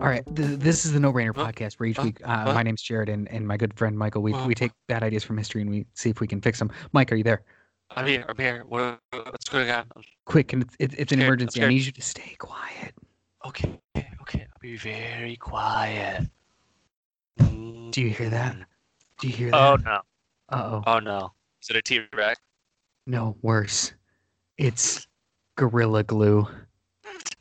All right, th- this is the No Brainer podcast where each week, uh, my name's Jared and, and my good friend Michael, we, we take bad ideas from history and we see if we can fix them. Mike, are you there? I'm here. I'm here. What, what's going on? Quick, and it's, it's, it's an emergency. I need you to stay quiet. Okay. Okay. I'll be very quiet. Do you hear that? Do you hear that? Oh no. Uh oh. Oh no. Is it a T Rex? No, worse. It's Gorilla Glue.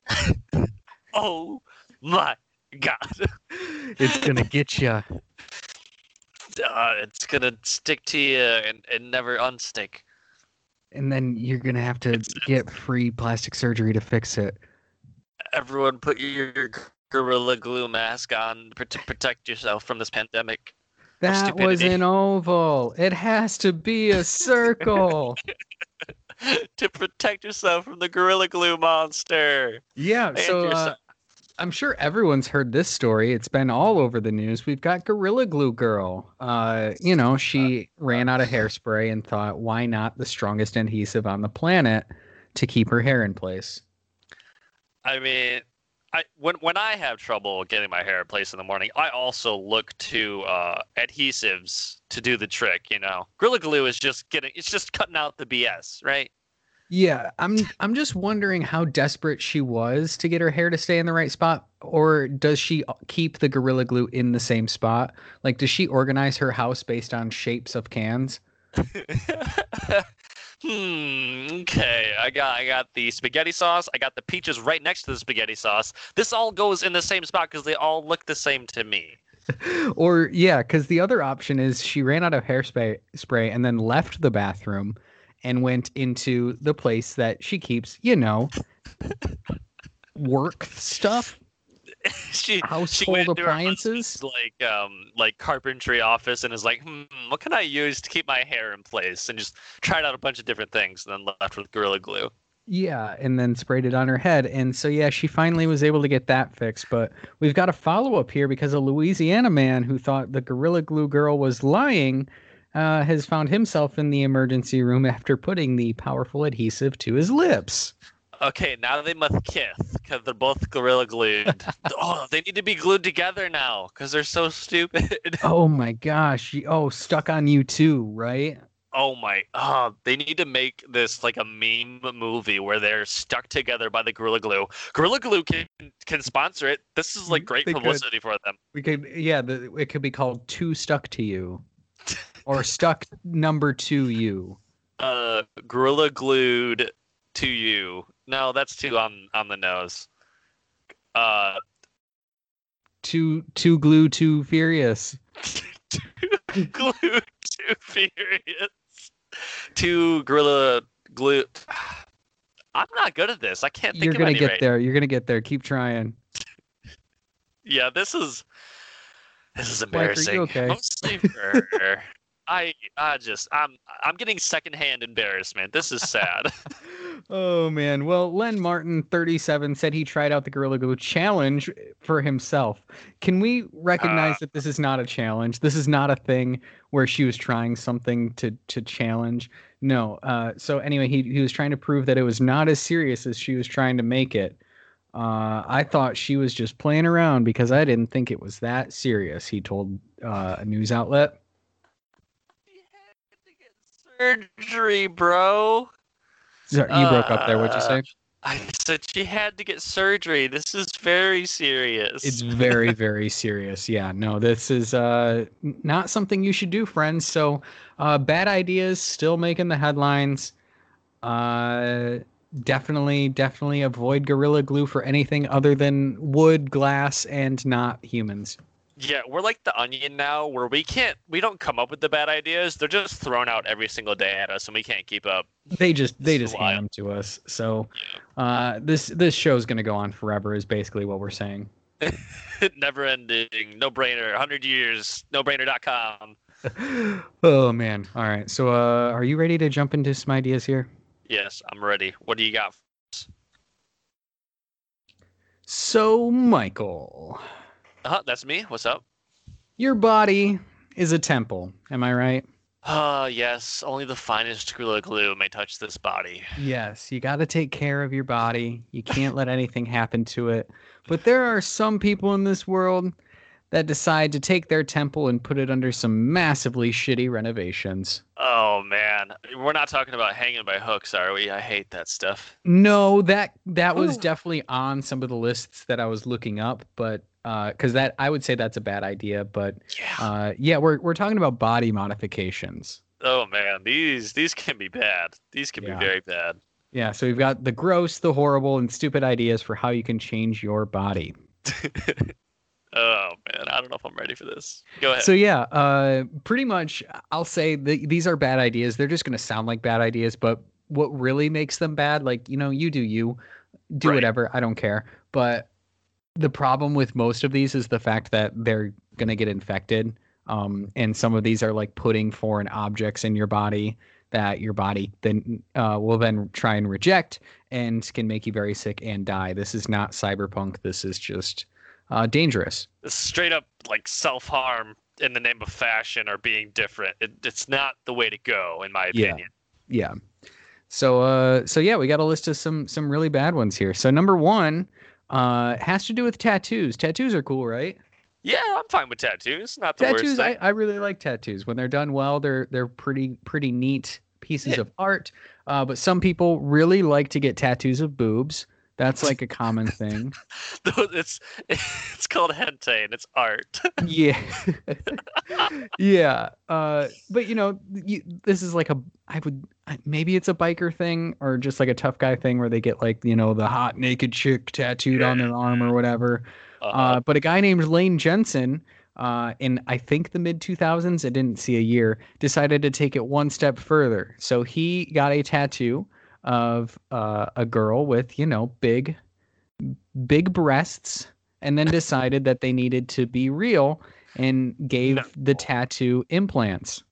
Oh my god. It's gonna get you. uh, it's gonna stick to you and, and never unstick. And then you're gonna have to It's- get free plastic surgery to fix it. Everyone, put your gorilla glue mask on to protect yourself from this pandemic. That was an oval. It has to be a circle. to protect yourself from the gorilla glue monster. yeah. And So uh. I'm sure everyone's heard this story. It's been all over the news. We've got Gorilla Glue Girl. Uh, you know, she ran out of hairspray and thought, why not the strongest adhesive on the planet to keep her hair in place? I mean, I when when I have trouble getting my hair in place in the morning, I also look to uh, adhesives to do the trick. You know, Gorilla Glue is just getting it's just cutting out the BS, right? Yeah, I'm I'm just wondering how desperate she was to get her hair to stay in the right spot or does she keep the gorilla glue in the same spot? Like does she organize her house based on shapes of cans? hmm. Okay, I got I got the spaghetti sauce. I got the peaches right next to the spaghetti sauce. This all goes in the same spot because they all look the same to me. Or yeah, cuz the other option is she ran out of hairspray spray and then left the bathroom and went into the place that she keeps, you know, work stuff, she she household went into her appliances. like um like carpentry office and is like, hmm, what can I use to keep my hair in place? And just tried out a bunch of different things and then left with gorilla glue. Yeah, and then sprayed it on her head. And so, yeah, she finally was able to get that fixed. But we've got a follow up here because a Louisiana man who thought the Gorilla Glue girl was lying uh, has found himself in the emergency room after putting the powerful adhesive to his lips. Okay, now they must kiss because they're both gorilla glued. oh, they need to be glued together now because they're so stupid. Oh my gosh. Oh, stuck on you too, right? oh my, oh, they need to make this like a meme movie where they're stuck together by the gorilla glue. Gorilla glue can can sponsor it. This is like great They could. publicity for them. We could, yeah, the, it could be called Two Stuck to You or Stuck Number Two You. uh gorilla glued to you no that's too on on the nose uh Too, too Glue, Too Furious. too glue too furious to gorilla glue i'm not good at this i can't think You're to any get right. there. You're going to get there. Keep trying. yeah this is this is Mike, are you embarrassing okay? mostly for i i just i'm i'm getting secondhand embarrassment this is sad Oh man. Well, Len Martin, 37, said he tried out the Gorilla Glue challenge for himself. Can we recognize Uh. that this is not a challenge? This is not a thing where she was trying something to to challenge. No. Uh, so anyway, he he was trying to prove that it was not as serious as she was trying to make it. Uh, I thought she was just playing around because I didn't think it was that serious. He told uh, a news outlet. You had to get surgery bro Sorry, you broke up there. What'd you say? Uh, I said she had to get surgery. This is very serious. It's very, very serious. Yeah, no, this is uh, not something you should do, friends. So, uh, bad ideas still making the headlines. Uh, definitely, definitely avoid Gorilla Glue for anything other than wood, glass, and not humans. Yeah, we're like the onion now, where we can't, we don't come up with the bad ideas. They're just thrown out every single day at us, and we can't keep up. They just they just hand them to us. So, uh, this this show's gonna go on forever. Is basically what we're saying. Never ending, no brainer, 100 years, no brainer.com. oh man. All right. So, uh, are you ready to jump into some ideas here? Yes, I'm ready. What do you got? So, Michael. Uh, that's me. What's up? Your body is a temple. Am I right? Ah, yes. Only the finest Gorilla Glue may touch this body. Yes, you got to take care of your body. You can't let anything happen to it. But there are some people in this world that decide to take their temple and put it under some massively shitty renovations. Oh man, we're not talking about hanging by hooks, are we? I hate that stuff. No, that that was Ooh. definitely on some of the lists that I was looking up, but because that I would say that's a bad idea. But Yeah. uh, yeah, we're we're talking about body modifications. oh man, these these can be bad. These can Yeah. be very bad. Yeah, so we've got the gross, the horrible, and stupid ideas for how you can change your body. oh man, I don't know if I'm ready for this. Go ahead. So yeah, uh, pretty much, I'll say that these are bad ideas. They're just going to sound like bad ideas, but what really makes them bad, like you know, you do you, do Right. whatever. I don't care. But the problem with most of these is the fact that they're going to get infected. Um, and some of these are like putting foreign objects in your body that your body then uh, will then try and reject and can make you very sick and die. This is not cyberpunk. This is just uh, dangerous. Straight up like self harm in the name of fashion or being different. It, it's not the way to go, in my Yeah. opinion. yeah so uh so yeah we got a list of some some really bad ones here so number one uh has to do with tattoos tattoos are cool right Yeah, I'm fine with tattoos. Not the tattoos worst I, thing. I really like tattoos when they're done well they're they're pretty pretty neat pieces Yeah. of art uh but some people really like to get tattoos of boobs that's like a common thing. It's it's called hentai and it's art. yeah. Yeah uh but you know you, this is like a i would maybe it's a biker thing or just like a tough guy thing where they get like you know the hot naked chick tattooed on their arm or whatever. Uh, uh but a guy named lane jensen uh in i think the mid 2000s i didn't see a year decided to take it one step further. So he got a tattoo of uh, a girl with you know big big breasts and then decided that they needed to be real and gave No. the tattoo implants.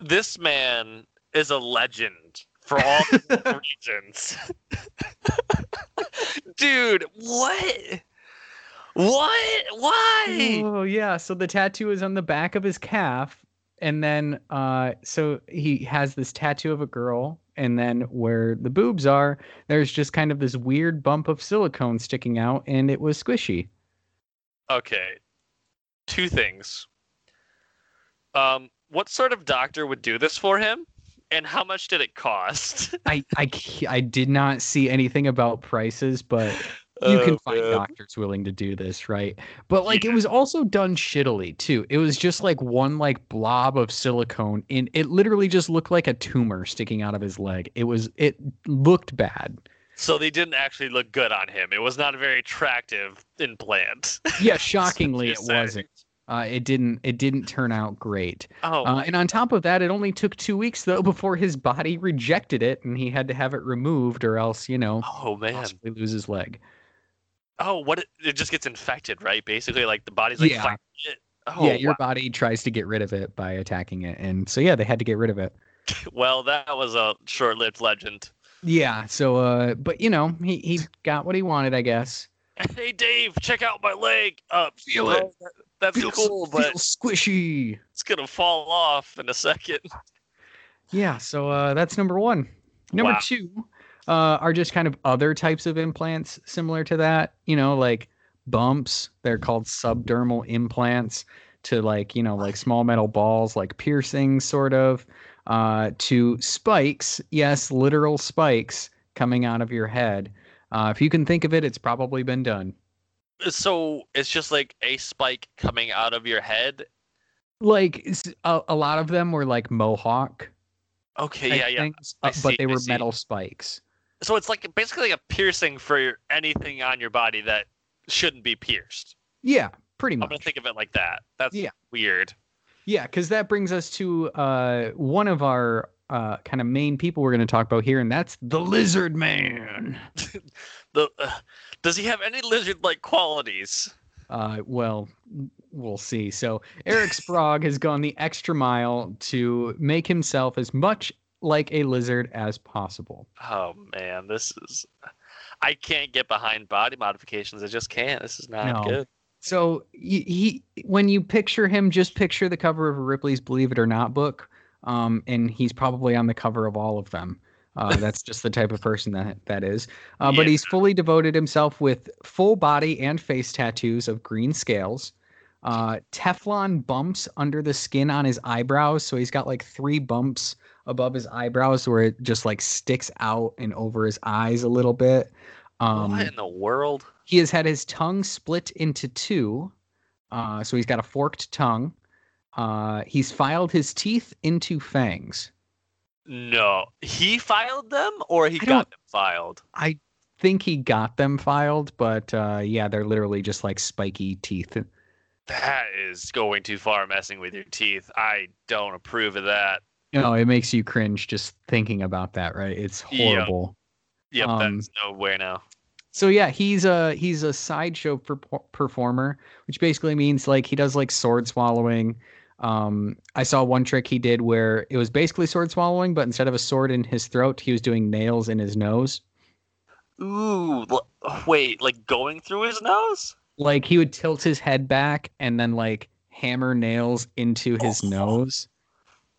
this man is a legend for all the reasons. Dude, what? What? Why? Oh yeah, so the tattoo is on the back of his calf and then uh so he has this tattoo of a girl and then where the boobs are there's just kind of this weird bump of silicone sticking out and it was squishy. Okay. Two things. Um, what sort of doctor would do this for him? And how much did it cost? I, I, I did not see anything about prices but you can Oh, find man. doctors willing to do this, right? But like it was also done shittily too. It was just like one like blob of silicone in it literally just looked like a tumor sticking out of his leg. It was it looked bad. So they didn't actually look good on him. It was not a very attractive implant. Yeah, shockingly it saying. wasn't. Uh, it didn't it didn't turn out great. Oh, Uh, and on top of that, it only took two weeks though before his body rejected it and he had to have it removed or else, you know, oh man. possibly lose his leg. Oh, what? It, it just gets infected, right? Basically, like the body's like, Yeah. fighting it. Oh, yeah, your wow. body tries to get rid of it by attacking it. And so yeah, they had to get rid of it. well, that was a short-lived legend. Yeah. So, uh, but you know, he he got what he wanted, I guess. Hey, Dave, check out my leg. Uh, Feel it. that- That's Feels- cool, but feels squishy. it's gonna fall off in a second. Yeah. So uh, that's number one. Number Wow. two uh, are just kind of other types of implants similar to that. You know, like bumps. They're called subdermal implants. To like you know like small metal balls, like piercings, sort of. Uh, to spikes. Yes, literal spikes coming out of your head. Uh, if you can think of it, it's probably been done. So it's just like a spike coming out of your head. like a lot of them were like mohawk Okay, yeah, yeah. I uh, see, but they were metal spikes So it's like basically a piercing for anything on your body that shouldn't be pierced. yeah pretty much. I'm gonna think of it like that. That's Yeah. weird. yeah because that brings us to uh one of our uh kind of main people we're going to talk about here and that's the lizard man The uh, does he have any lizard-like qualities? uh well we'll see so Erik Sprague has gone the extra mile to make himself as much like a lizard as possible Oh man, this is. I can't get behind body modifications. I just can't. This is not No. good. So he, he, when you picture him, just picture the cover of Ripley's Believe It or Not book, um, and he's probably on the cover of all of them. Uh, that's just the type of person that that is. Uh, but he's fully devoted himself with full body and face tattoos of green scales, uh, Teflon bumps under the skin on his eyebrows. So he's got like three bumps above his eyebrows where it just like sticks out and over his eyes a little bit. Um, what in the world? he has had his tongue split into two. Uh, so he's got a forked tongue. Uh, he's filed his teeth into fangs. No, he filed them or he I got them filed. I think he got them filed, but uh, yeah, they're literally just like spiky teeth. That is going too far, messing with your teeth. I don't approve of that. You know, it makes you cringe just thinking about that, right? It's horrible. Yep, Um, that's way now. So yeah, he's a he's a sideshow per- performer, which basically means like he does like sword swallowing. Um, I saw one trick he did where it was basically sword swallowing, but instead of a sword in his throat, he was doing nails in his nose. Ooh, l- wait, like going through his nose? Like he would tilt his head back and then like hammer nails into his Oh. nose.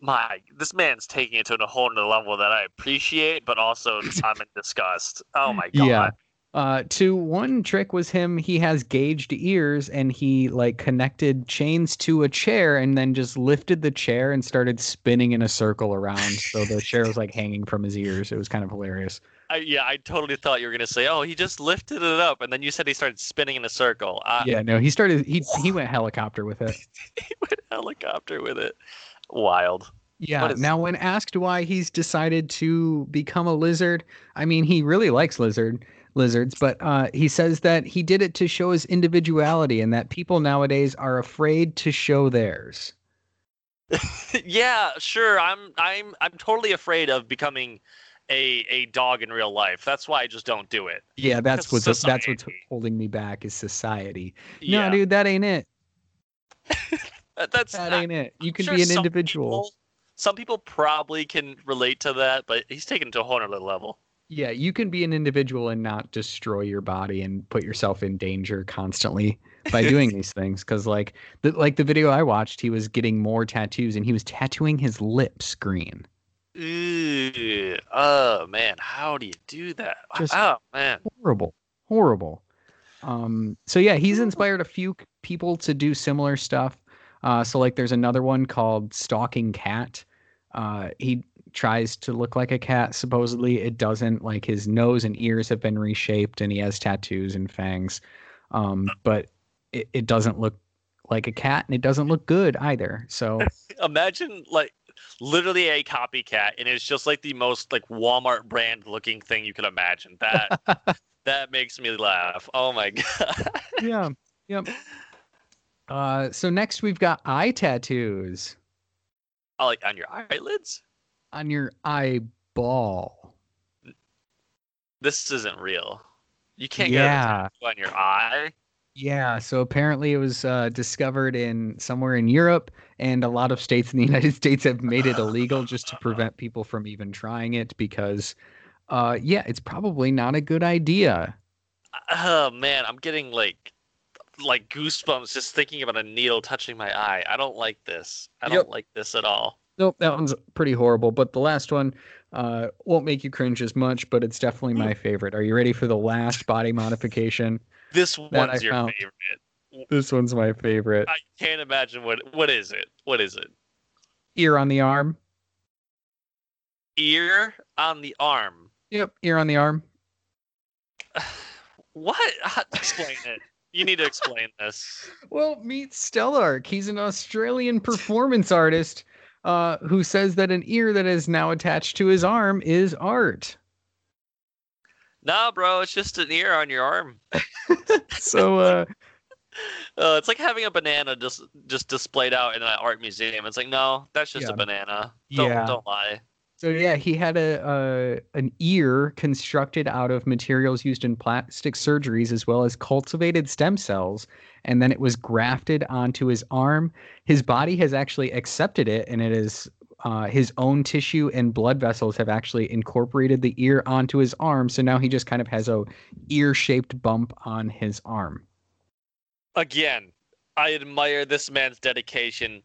My, this man's taking it to a whole nother level that I appreciate, but also I'm in disgust. Oh my god. Yeah. Uh, to one trick was him. He has gauged ears, and he like connected chains to a chair, and then just lifted the chair and started spinning in a circle around. so the chair was like hanging from his ears. It was kind of hilarious. I, yeah, I totally thought you were gonna say, "Oh, he just lifted it up," and then you said he started spinning in a circle. I, yeah, no, he started. He he went helicopter with it. he went helicopter with it. Wild. Yeah. Is- Now, when asked why he's decided to become a lizard, I mean, he really likes lizard lizards, but uh, he says that he did it to show his individuality, and that people nowadays are afraid to show theirs. yeah, sure. I'm I'm I'm totally afraid of becoming a a dog in real life. That's why I just don't do it. Yeah, that's what's that's what's holding me back is society. Yeah, No, dude, that ain't it. that- that's That I- ain't it. You can sure be an some individual. people- some people probably can relate to that, but he's taken it to a whole other level. Yeah, you can be an individual and not destroy your body and put yourself in danger constantly by doing these things. Because like the like the video I watched, he was getting more tattoos and he was tattooing his lips green. Ooh, oh man, how do you do that? Just- oh man, Horrible, horrible. Um, so yeah, he's inspired a few people to do similar stuff. Uh, so like, there's another one called Stalking Cat. Uh, he tries to look like a cat. Supposedly, it doesn't. Like his nose and ears have been reshaped, and he has tattoos and fangs. Um, but it, it doesn't look like a cat, and it doesn't look good either. So imagine like literally a copycat, and it's just like the most like Walmart brand looking thing you could imagine. That that makes me laugh. Oh my god. yeah, yep. Uh, so next we've got eye tattoos Oh, like on your eyelids? on your eyeball. This isn't real. You can't get a Yeah. tattoo on your eye. Yeah, so apparently it was uh, discovered in somewhere in Europe, and a lot of states in the United States have made it illegal just to prevent people from even trying it because, uh, yeah, it's probably not a good idea. Oh man, I'm getting like like goosebumps just thinking about a needle touching my eye. I don't like this. I Yep. don't like this at all. Nope, that one's pretty horrible. But the last one uh, won't make you cringe as much, but it's definitely my favorite. Are you ready for the last body modification? This one's your found. favorite. This one's my favorite. I can't imagine what what is it? What is it? Ear on the arm. Ear on the arm. Yep, ear on the arm. What? Explain it. You need to explain this. Well, meet Stelarc. He's an Australian performance artist uh, who says that an ear that is now attached to his arm is art. Nah, bro, it's just an ear on your arm. So, uh, Uh, it's like having a banana just just displayed out in an art museum. It's like, no, that's just Yeah. a banana. Don't Yeah. don't lie. So yeah, he had a, a an ear constructed out of materials used in plastic surgeries as well as cultivated stem cells, and then it was grafted onto his arm. His body has actually accepted it, and it is uh, his own tissue and blood vessels have actually incorporated the ear onto his arm. So now he just kind of has a ear shaped bump on his arm. Again, I admire this man's dedication,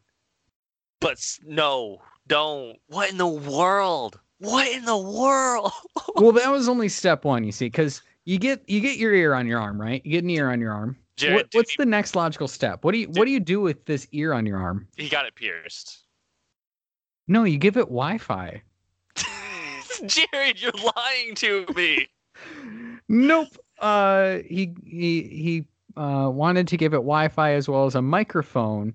but no, don't. What in the world? What in the world? well, that was only step one, you see, because you get you get your ear on your arm, right? You get an ear on your arm. Jared, What, what's the next logical step? What do you what do you do with this ear on your arm? he got it pierced. No, you give it Wi-Fi. Jared, you're lying to me. Nope. Uh, he he he uh, wanted to give it Wi-Fi as well as a microphone,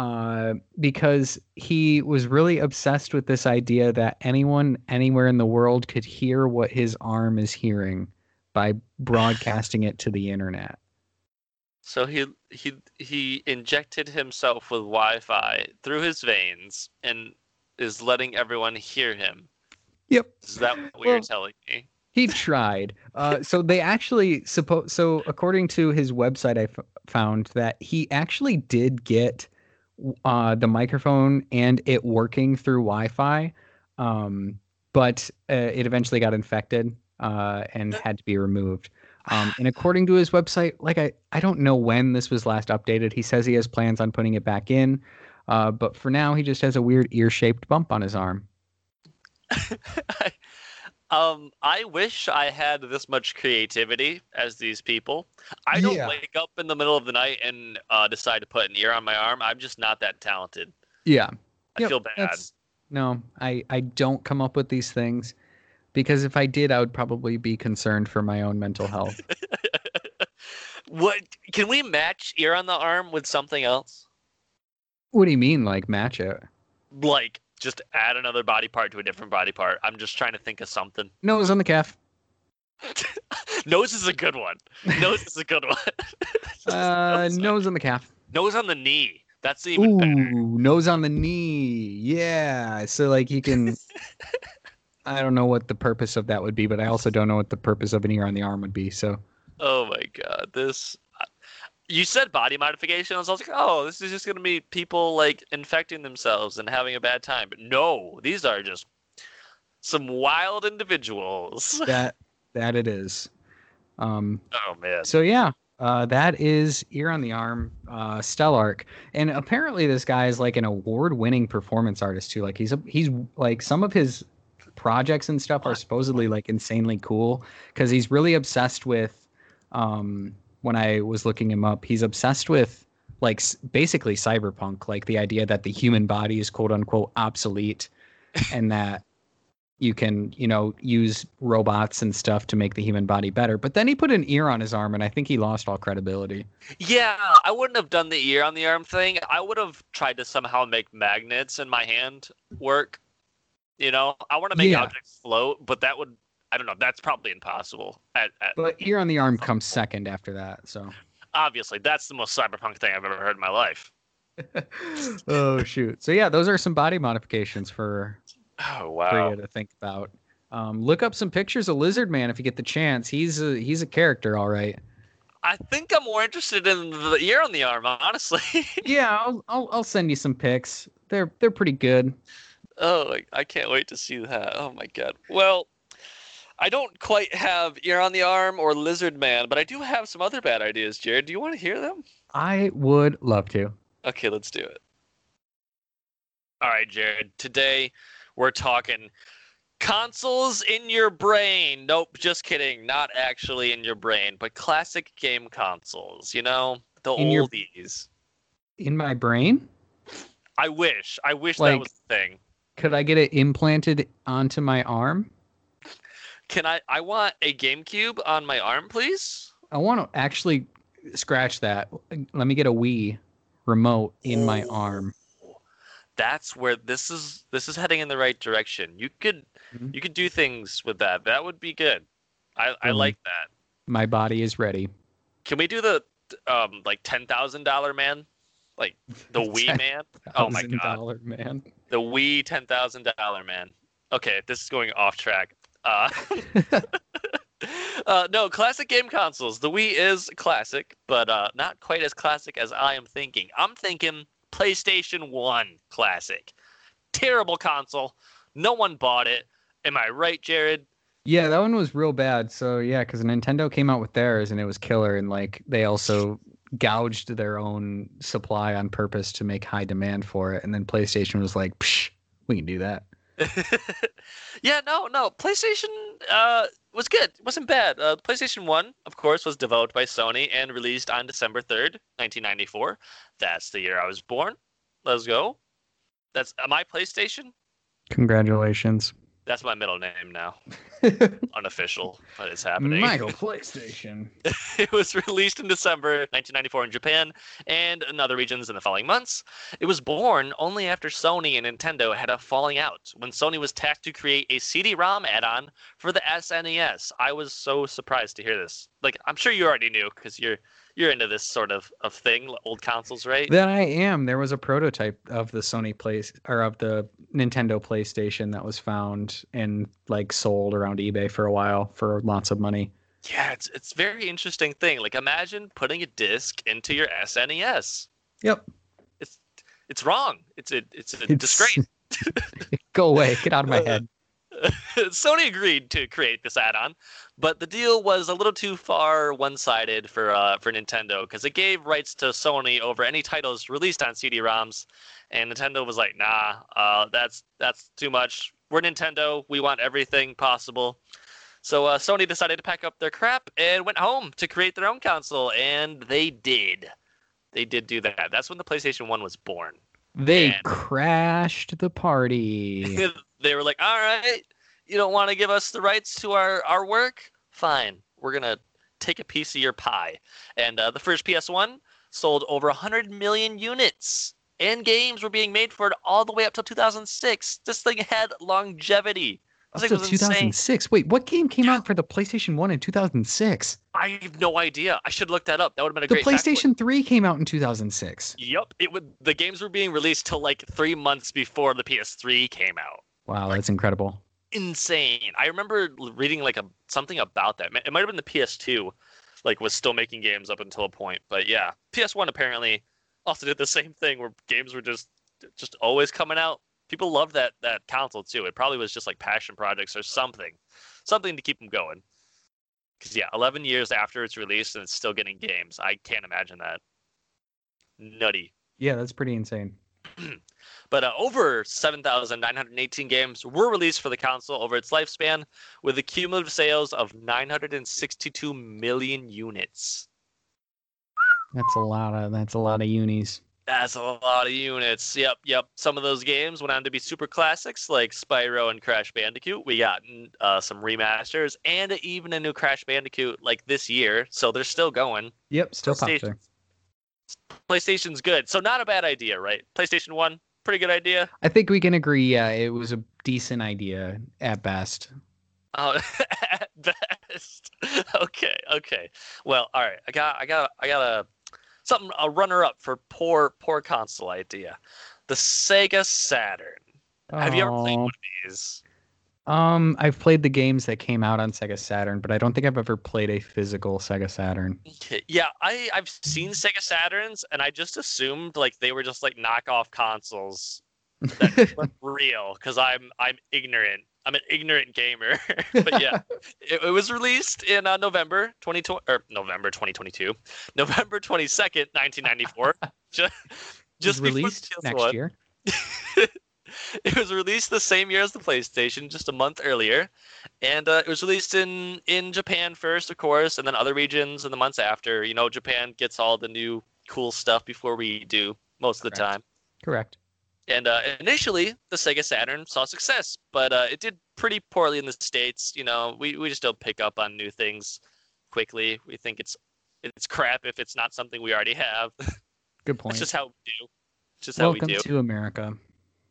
uh, because he was really obsessed with this idea that anyone anywhere in the world could hear what his arm is hearing by broadcasting it to the internet. So he he he injected himself with Wi-Fi through his veins and is letting everyone hear him. Yep. Is that what Well- you're telling me? He tried. Uh, so they actually suppose. So according to his website, I f- found that he actually did get uh, the microphone and it working through Wi-Fi, um, but uh, it eventually got infected uh, and had to be removed. Um, and according to his website, like I, I don't know when this was last updated. He says he has plans on putting it back in, uh, but for now he just has a weird ear-shaped bump on his arm. um, I wish I had this much creativity as these people. I don't Yeah. wake up in the middle of the night and uh, decide to put an ear on my arm. I'm just not that talented. Yeah. I Yep, feel bad. No, I, I don't come up with these things because if I did, I would probably be concerned for my own mental health. What can we match ear on the arm with something else? what do you mean, like match it? Like just add another body part to a different body part. I'm just trying to think of something. Nose on the calf. Nose is a good one. Nose is a good one. Uh, Nose- nose on the calf. Nose on the knee. That's even Ooh, better. nose on the knee. Yeah. So like you can. I don't know what the purpose of that would be, but I also don't know what the purpose of an ear on the arm would be. So Oh my god, this. You said body modification. I was like, oh, this is just gonna be people like infecting themselves and having a bad time. But no, these are just some wild individuals. that that it is. Um, Oh man. So yeah, uh, that is ear on the arm, uh, Stelarc, and apparently this guy is like an award-winning performance artist too. Like he's a, he's like some of his projects and stuff are supposedly like insanely cool because he's really obsessed with. Um, when I was looking him up, he's obsessed with like basically cyberpunk, like the idea that the human body is quote unquote obsolete, and that you can you know use robots and stuff to make the human body better but then he put an ear on his arm and i think he lost all credibility Yeah, I wouldn't have done the ear on the arm thing. I would have tried to somehow make magnets in my hand work. You know, I want to make Yeah. objects float, but that would. I don't know. That's probably impossible. At, at, but ear on the arm comes second after that so obviously, that's the most cyberpunk thing I've ever heard in my life. oh shoot so yeah those are some body modifications for Oh for wow. you to think about um, look up some pictures of lizard man if you get the chance he's a he's a character all right I think I'm more interested in the ear on the arm, honestly. yeah I'll, I'll i'll send you some pics they're they're pretty good oh, I- I can't wait to see that. Oh my god. Well, I don't quite have ear on the arm or lizard man, but I do have some other bad ideas, Jared. Do you want to hear them? i would love to Okay, let's do it. All right, Jared. Today we're talking consoles in your brain. Nope, just kidding. Not actually in your brain, but classic game consoles. You know, the In your- oldies. in my brain I wish. I wish that Like- was the thing. could i get it implanted onto my arm Can I? I want a GameCube on my arm, please. I want to actually scratch that. Let me get a Wii remote in my arm. That's where this is. This is heading in the right direction. You could, Mhm. you could do things with that. That would be good. I, I Mhm. like that. My body is ready. Can we do the um like ten thousand dollar man, like the Wii man, Oh my God. $1,000 man. the Wii ten thousand dollar man? Okay, this is going off track. Uh, uh, no, classic game consoles. The Wii is classic, but uh, not quite as classic as I am thinking. I'm thinking PlayStation One classic. Terrible console. No one bought it. Am I right, Jared? yeah, that one was real bad. So yeah, because Nintendo came out with theirs and it was killer, and like they also gouged their own supply on purpose to make high demand for it, and then PlayStation was like, Psh, "We can do that." yeah, no, no. PlayStation uh, was good. It wasn't bad. Uh, PlayStation 1, of course, was developed by Sony and released on December 3rd, 1994. That's the year I was born. Let's go. That's uh, my PlayStation. Congratulations. That's my middle name now. Unofficial, but it's happening. Michael PlayStation. it was released in December 1994 in Japan and in other regions in the following months. It was born only after Sony and Nintendo had a falling out when Sony was tasked to create a CD-ROM add-on for the SNES. I was so surprised to hear this. Like, I'm sure you already knew because you're you're into this sort of, of thing, old consoles, right? That I am. There was a prototype of the Sony place or of the Nintendo PlayStation that was found and like sold around eBay for a while for lots of money. Yeah, it's it's very interesting thing. Like imagine putting a disc into your SNES. Yep. It's it's wrong. It's a it's a It's- disgrace. Go away. Get out of my uh, head. Sony agreed to create this add-on, but the deal was a little too far one-sided for uh, for Nintendo because it gave rights to Sony over any titles released on CD-ROMs, and Nintendo was like, "Nah, uh, that's that's too much. We're Nintendo. We want everything possible." So uh, Sony decided to pack up their crap and went home to create their own console, and they did. They did do that. That's when the PlayStation One was born. They Man. crashed the party. they were like, "All right, you don't want to give us the rights to our our work? Fine, we're gonna take a piece of your pie." And uh, the first PS1 sold over 100 million units, and games were being made for it all the way up till 2006. This thing had longevity. Up to insane. 2006. Wait, what game came out for the PlayStation 1 in 2006? I have no idea. I should look that up. That would have been a The great The PlayStation 3 came out in 2006. Yep, it would. The games were being released till like three months before the PS3 came out. Wow, that's incredible. insane. I remember reading like a something about that. It might have been the PS2, like was still making games up until a point. But yeah, PS1 apparently also did the same thing where games were just just always coming out. People loved that that console too. It probably was just like passion projects or something, something to keep them going. Because yeah, 11 years after its released and it's still getting games. I can't imagine that. Nutty. Yeah, that's pretty insane. But uh, over 7,918 games were released for the console over its lifespan, with a cumulative sales of 962 million units. That's a lot of that's a lot of unis. That's a lot of units. Yep, yep. Some of those games went on to be super classics like Spyro and Crash Bandicoot. We got uh, some remasters and even a new Crash Bandicoot like this year, so they're still going. Yep, still PlayStation. popular. PlayStation's good, so not a bad idea, right? PlayStation 1, pretty good idea. I think we can agree. Yeah, it was a decent idea at best. Oh, at best. Okay, okay. Well, all right. I got, I got, I got a something a runner up for poor, poor console idea. The Sega Saturn. Have you ever played one of these? Um, I've played the games that came out on Sega Saturn, but I don't think I've ever played a physical Sega Saturn. Yeah, I I've seen Sega Saturns, and I just assumed like they were just like knockoff consoles that weren't real because I'm I'm ignorant. I'm an ignorant gamer. but yeah, it, it was released in uh, November 2020 or November 2022, November 22nd, 1994. just just It was before the released PS1. next year. it was released the same year as the PlayStation, just a month earlier, and uh, it was released in in Japan first, of course, and then other regions in the months after. You know, Japan gets all the new cool stuff before we do most of the time. Correct. And uh, initially, the Sega Saturn saw success, but uh, it did pretty poorly in the states. You know, we, we just don't pick up on new things quickly. We think it's it's crap if it's not something we already have. Good point. That's just how we do. It's just how we Welcome do. to America.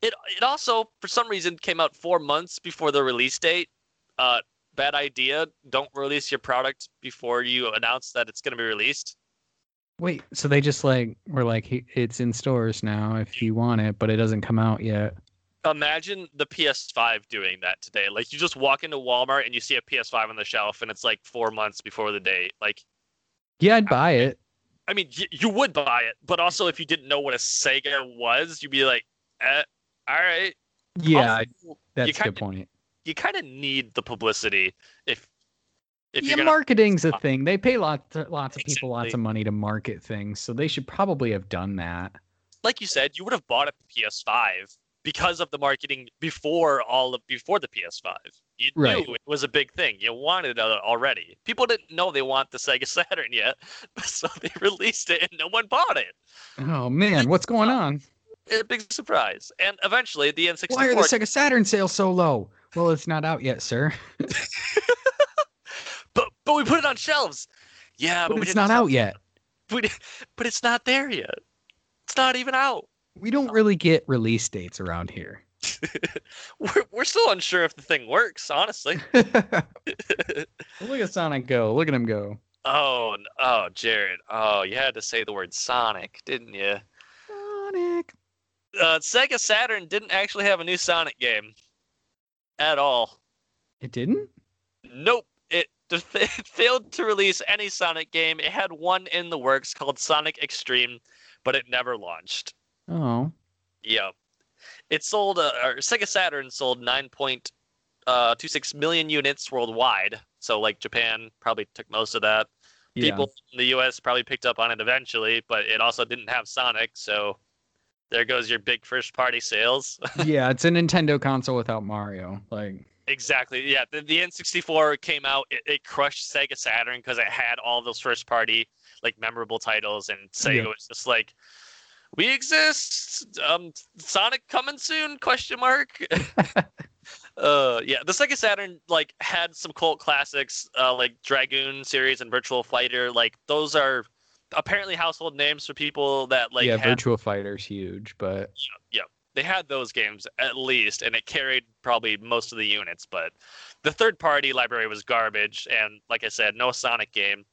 It it also for some reason came out four months before the release date. Uh, bad idea. Don't release your product before you announce that it's going to be released. Wait, so they just like were like, it's in stores now if you want it, but it doesn't come out yet. Imagine the PS5 doing that today. Like you just walk into Walmart and you see a PS5 on the shelf, and it's like four months before the date. Like, Yeah, I'd buy it. I mean, y- you would buy it, but also if you didn't know what a Sega was, you'd be like, eh, "All right." Yeah, Also, that's a good point. you kind of need the publicity if If yeah, marketing's a uh, thing. They pay lots, lots of people lots of money to market things, so they should probably have done that. like you said, you would have bought a PS5 because of the marketing before all of before the PS5. You Right. knew it was a big thing. You wanted it already. People didn't know they want the Sega Saturn yet, so they released it and no one bought it. Oh man, what's going on? A big surprise. And eventually, the N64. Why are the Sega Saturn sales so low? Well, it's not out yet, sir. but but we put it on shelves. Yeah, but, But it's didn't out yet. We, but it's not there yet. It's not even out. We don't really get release dates around here. We're, we're still unsure if the thing works, honestly. Look at Sonic go. Look at him go. Oh, oh, Jared. Oh, you had to say the word Sonic, didn't you? Uh, Sega Saturn didn't actually have a new Sonic game at all. It didn't? Nope. It, it failed to release any Sonic game. It had one in the works called Sonic X-treme, but it never launched. Oh. Yep. It sold, uh, or Sega Saturn sold 9.26 million units worldwide. So, like, Japan probably took most of that. Yeah. People in the US probably picked up on it eventually, but it also didn't have Sonic. So, there goes your big first party sales. yeah, it's a Nintendo console without Mario. Like, exactly. Yeah. The, the N64 came out, it, it crushed Sega Saturn because it had all those first party, like, memorable titles. And Sega Yeah. was just like, we exist. Um, Sonic coming soon? Question mark. uh, yeah, the Sega Saturn like had some cult classics, uh, like Dragoon series and Virtual Fighter. Like those are apparently household names for people that like yeah, had, Virtua Fighter's huge, but yeah. they had those games at least, and it carried probably most of the units. But the third party library was garbage, and like I said, no Sonic game.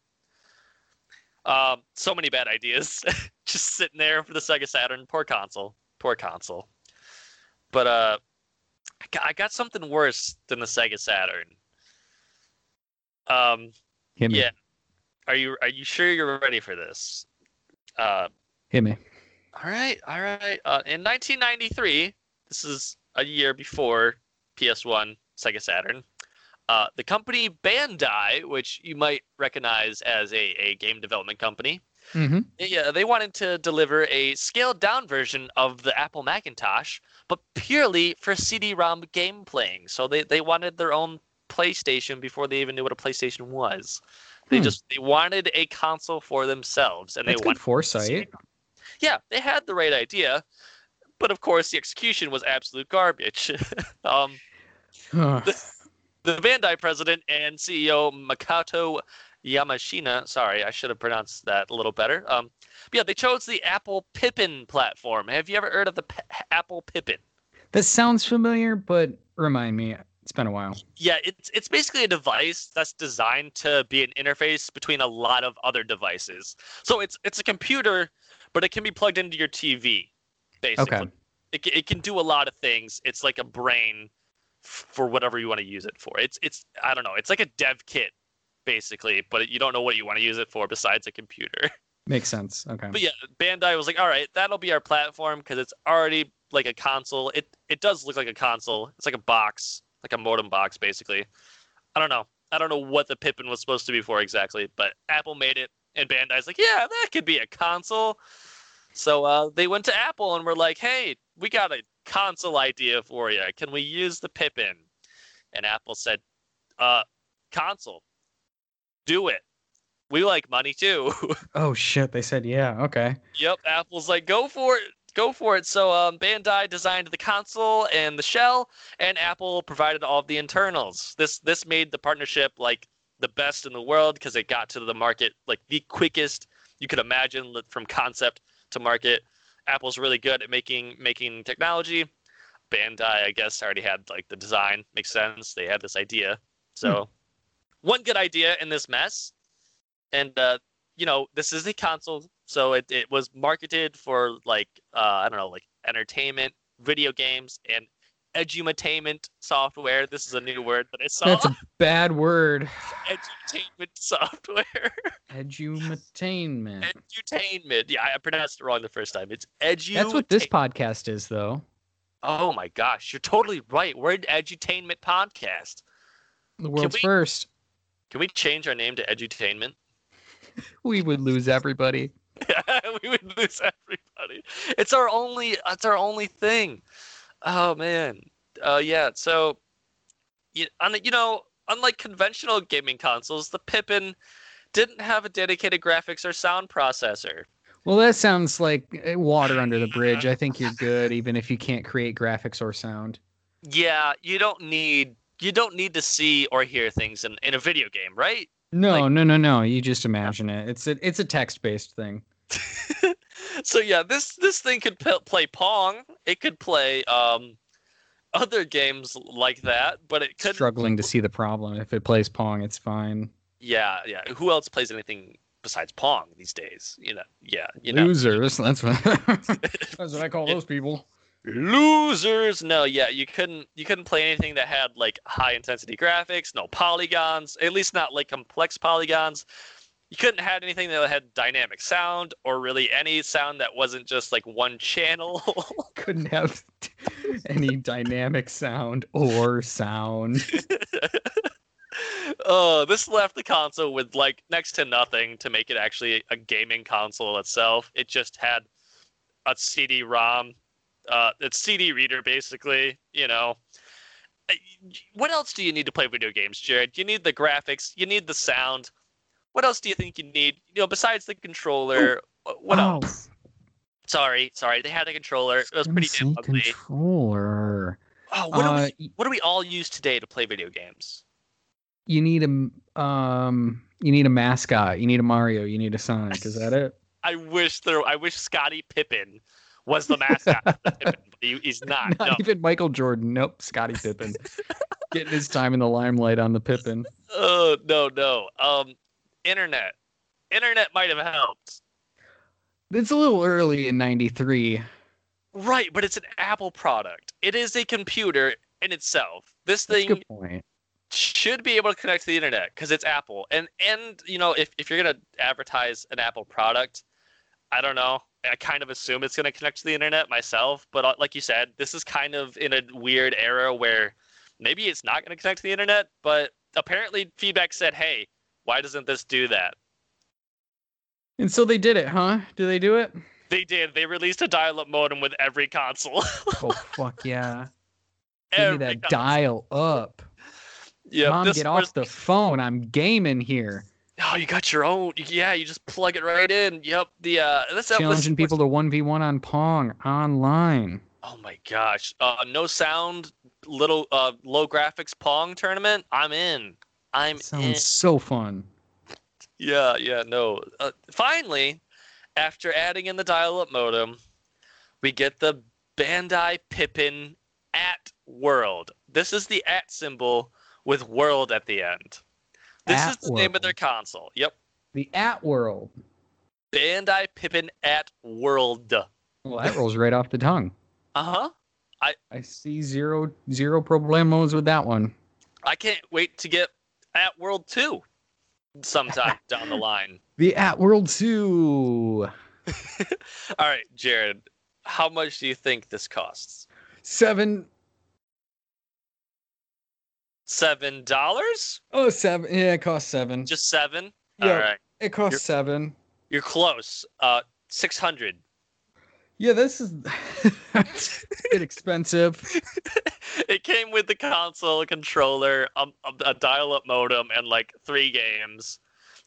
Um, so many bad ideas, just sitting there for the Sega Saturn. Poor console, poor console. But uh, I got, something worse than the Sega Saturn. Um, hit me. yeah. Are you are you sure you're ready for this? Uh, Hit me. all right, all right. Uh, in 1993, this is a year before PS1, Sega Saturn. Uh, the company Bandai, which you might recognize as a, a game development company, Mm-hmm. yeah, they wanted to deliver a scaled down version of the Apple Macintosh, but purely for CD-ROM game playing. So they, they wanted their own PlayStation before they even knew what a PlayStation was. They Hmm. just they wanted a console for themselves, and That's they wanted foresight. yeah, they had the right idea, but of course the execution was absolute garbage. um, Ugh. the Bandai president and CEO Makoto Yamashina, sorry, I should have pronounced that a little better. Um, but yeah, they chose the Apple Pippin platform. Have you ever heard of the P- Apple Pippin? that sounds familiar, but remind me. It's been a while. Yeah, it's it's basically a device that's designed to be an interface between a lot of other devices. So it's it's a computer, but it can be plugged into your TV, basically. Okay. it, it can do a lot of things. It's like a brain for whatever you want to use it for. It's it's I don't know. It's like a dev kit basically, but you don't know what you want to use it for besides a computer. Makes sense. Okay. But yeah, Bandai was like, "All right, that'll be our platform because it's already like a console. It it does look like a console. It's like a box, like a modem box basically. I don't know. I don't know what the Pippin was supposed to be for exactly, but Apple made it and Bandai's like, "Yeah, that could be a console." So uh, they went to Apple and were like, "Hey, we got a console idea for you. Can we use the Pippin?" And Apple said, "Uh, console. Do it. We like money too." oh shit! They said yeah. Okay. Yep, Apple's like, go for it, go for it. So um, Bandai designed the console and the shell, and Apple provided all of the internals. This this made the partnership like the best in the world because it got to the market like the quickest you could imagine from concept to market. Apple's really good at making making technology. Bandai, I guess, already had like the design. Makes sense. They had this idea. So one good idea in this mess, and uh, you know, this is a console, so it, it was marketed for like uh, I don't know, like entertainment, video games, and edutainment software. This is a new word that I saw. That's a bad word. edutainment software. Edutainment. edutainment. Yeah, I pronounced it wrong the first time. It's edu. That's what this podcast is, though. Oh my gosh, you're totally right. We're an edutainment podcast. The world's we- first. Can we change our name to Edutainment? We would lose everybody. we would lose everybody. It's our only. It's our only thing. Oh man. Uh, yeah. So, you, on, you know, unlike conventional gaming consoles, the Pippin didn't have a dedicated graphics or sound processor. Well, that sounds like eh, water under the bridge. I think you're good, even if you can't create graphics or sound. Yeah, you don't need you don't need to see or hear things in, in a video game, right? No, like, no, no, no. You just imagine it. It's a it's a text based thing. so yeah, this this thing could p- play Pong. It could play um other games like that, but it could struggling to see the problem. If it plays Pong, it's fine. Yeah, yeah. Who else plays anything besides Pong these days? You know, yeah, you know. Losers. That's what that's what I call those people. Losers. No, yeah, you couldn't you couldn't play anything that had like high intensity graphics, no polygons, at least not like complex polygons. You couldn't have anything that had dynamic sound or really any sound that wasn't just like one channel. couldn't have any dynamic sound or sound. oh, this left the console with like next to nothing to make it actually a gaming console itself. It just had a CD-ROM, uh, it's CD reader basically. You know, what else do you need to play video games, Jared? You need the graphics, you need the sound. What else do you think you need? You know, besides the controller, what oh. else? Sorry, sorry. They had a controller. It was pretty damn ugly. Controller. Oh, what, uh, do we, what do we all use today to play video games? you need a um you need a mascot. You need a Mario. You need a Sonic. Is that it? I wish there. I wish Scottie Pippen was the mascot. He, he's not. Not no. even Michael Jordan. Nope. Scottie Pippen getting his time in the limelight on the Pippen. Oh uh, no no. Um, internet. Internet might have helped. It's a little early in '93. Right, but it's an Apple product. It is a computer in itself. This thing. should be able to connect to the internet because it's Apple. And and you know, if, if you're gonna advertise an Apple product, I don't know. I kind of assume it's gonna connect to the internet myself. But uh, like you said, this is kind of in a weird era where maybe it's not gonna connect to the internet. But apparently, feedback said, "Hey, why doesn't this do that?" And so they did it, huh? Do they do it? They did. They released a dial-up modem with every console. oh fuck yeah! Give me that dial up. Yeah, Mom, get off the phone. I'm gaming here. Oh, you got your own. Yeah, you just plug it right in. Yep. The uh, that's challenging this, people to one v one on Pong online. Oh my gosh. Uh, no sound, little uh, low graphics Pong tournament. I'm in. I'm sounds in. so fun. Yeah, yeah, no. Uh, finally, after adding in the dial-up modem, we get the Bandai Pippin at World. This is the at symbol with world at the end. This at is the world. name of their console. Yep. The at world. Bandai Pippin at world. Well, that rolls right off the tongue. Uh huh. I I see zero zero problemos with that one. I can't wait to get at world two sometime down the line. The at world two. All right, Jared. How much do you think this costs? Seven Seven dollars? Oh, seven. Yeah, it costs seven. Just seven. Yeah, All right. It costs you're, seven. You're close. Uh, six hundred. Yeah, this is bit expensive. it came with the console, a controller, a, a dial-up modem, and like three games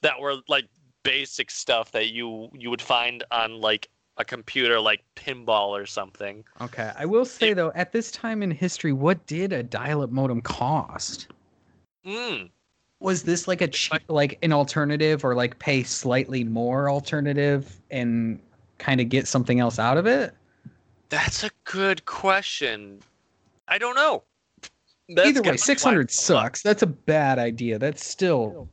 that were like basic stuff that you you would find on like a computer like pinball or something. Okay, I will say though, at this time in history, what did a dial-up modem cost? Hmm. Was this like a cheap, like an alternative, or like pay slightly more alternative and kind of get something else out of it? That's a good question. I don't know. That's Either way, six hundred sucks. That's a bad idea. That's still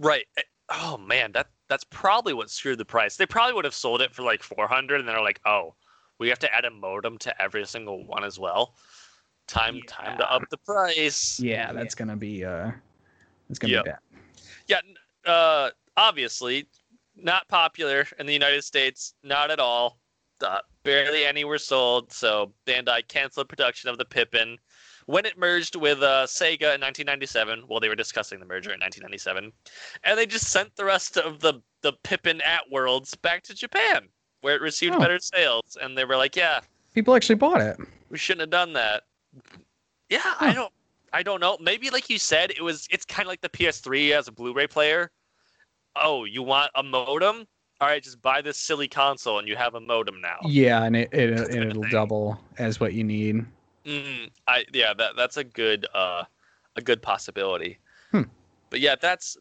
right. Eh, oh man, that that's probably what screwed the price. They probably would have sold it for like 400 and they're like, "Oh, we have to add a modem to every single one as well." Time yeah. time to up the price. Yeah, that's going to be uh it's going to yep. be bad. Yeah, uh obviously not popular in the United States, not at all. Uh, barely any were sold, so Bandai canceled production of the Pippin, when it merged with uh, Sega in 1997. Well, they were discussing the merger in 1997, and they just sent the rest of the the Pippin at Worlds back to Japan, where it received Oh. better sales. And they were like, "Yeah, People actually bought it. we shouldn't have done that." Yeah, Huh. I don't, I don't know. Maybe like you said, it was. It's kind of like the PS3 as a Blu-ray player. Oh, you want a modem? All right, just buy this silly console, and you have a modem now. Yeah, and it, it That's been a it'll thing. double as what you need. Mm, I yeah, that that's a good uh a good possibility. Hmm. But yeah, that's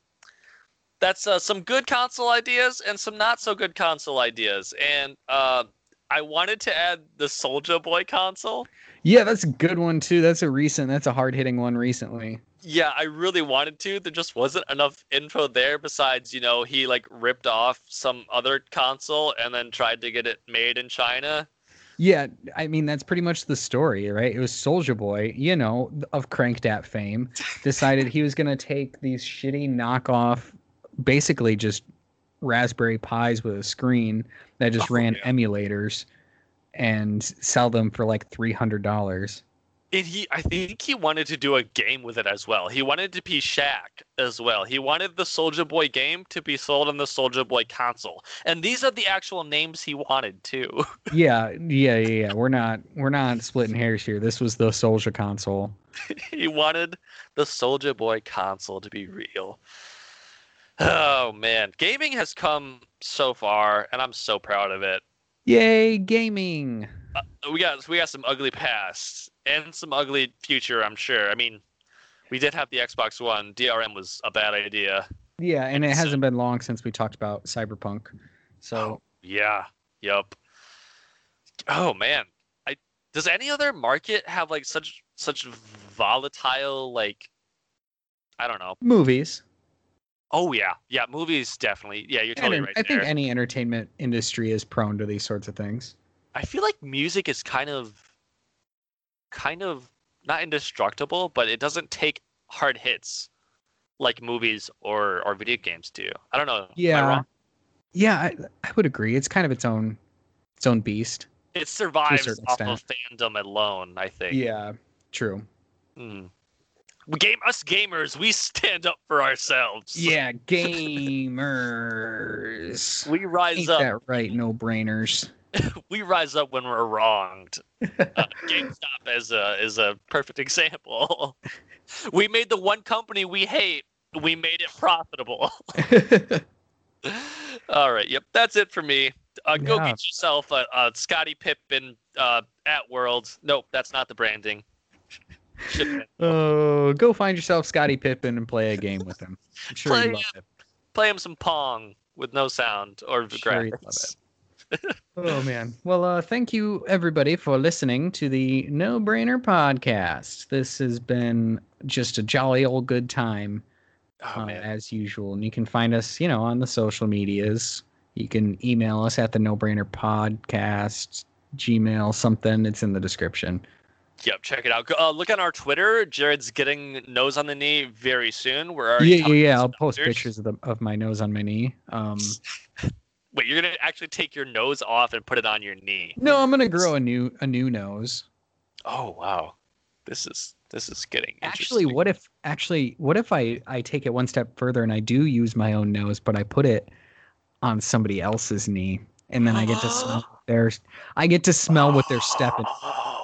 that's uh, some good console ideas and some not so good console ideas. And uh, I wanted to add the Soulja Boy console. Yeah, that's a good one too. That's a recent. That's a hard hitting one recently. Yeah, I really wanted to. There just wasn't enough info there. Besides, you know, he like ripped off some other console and then tried to get it made in China. Yeah, I mean that's pretty much the story, right? It was Soulja Boy, you know, of Crank That fame, decided he was gonna take these shitty knockoff, basically just Raspberry Pis with a screen that just Oh, ran yeah. emulators, and sell them for like three hundred dollars. And he, I think he wanted to do a game with it as well. He wanted to be Shaq as well. He wanted the Soulja Boy game to be sold on the Soulja Boy console. And these are the actual names he wanted too. Yeah, yeah, yeah, yeah. We're not we're not splitting hairs here. This was the Soulja console. he wanted the Soulja Boy console to be real. Oh man, gaming has come so far, and I'm so proud of it. Yay, gaming! Uh, we got we got some ugly past and some ugly future. I'm sure. I mean, we did have the Xbox One. DRM was a bad idea. Yeah, and it So- hasn't been long since we talked about Cyberpunk. So Oh, yeah. Yep. Oh man. I does any other market have like such such volatile like I don't know. movies. Oh yeah. Yeah, movies definitely. Yeah, you're totally Enter- right I there. think any entertainment industry is prone to these sorts of things. I feel like music is kind of kind of not indestructible, but it doesn't take hard hits like movies or or video games do. I don't know. Am I Yeah. wrong? Yeah, I, I would agree. It's kind of its own its own beast. It survives off of fandom alone, I think. Yeah, true. Mm. We game us gamers, we stand up for ourselves. Yeah, gamers. We rise Ain't up. that right? No brainers. We rise up when we're wronged. Uh, GameStop is a is a perfect example. we made the one company we hate. We made it profitable. All right. Yep. That's it for me. Uh, go Yeah. get yourself a, a Scottie Pippen uh, at Worlds. Nope, that's not the branding. Oh, go find yourself Scottie Pippen and play a game with him. I'm sure Play you love it. Play him some Pong with no sound or Sure graphics. Oh man. Well, uh, thank you everybody for listening to the No Brainer podcast. This has been just a jolly old good time Oh uh, as usual. And you can find us, you know, on the social medias. You can email us at the No Brainer podcast, Gmail, something. It's in the description. Yep, check it out. Uh, look on our Twitter. Jared's getting nose on the knee very soon. We're already Yeah, yeah, yeah. I'll post pictures of the of my nose on my knee. Um, Wait, you're gonna actually take your nose off and put it on your knee? no, I'm gonna grow a new a new nose. Oh wow, this is this is getting Actually, what if actually what if I I take it one step further and I do use my own nose, but I put it on somebody else's knee, and then I get to smell their I get to smell what they're stepping.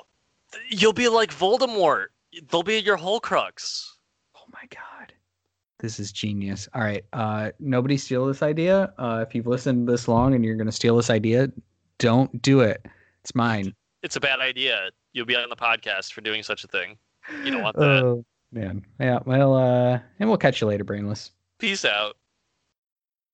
You'll be like Voldemort. They'll be your whole Horcrux. Oh my god, this is genius. All right, uh, nobody steal this idea. Uh, if you've listened this long and you're gonna steal this idea, don't do it. It's mine. It's a bad idea. You'll be on the podcast for doing such a thing. You don't want that. Oh man, yeah. Well, uh, and we'll catch you later, brainless. Peace out.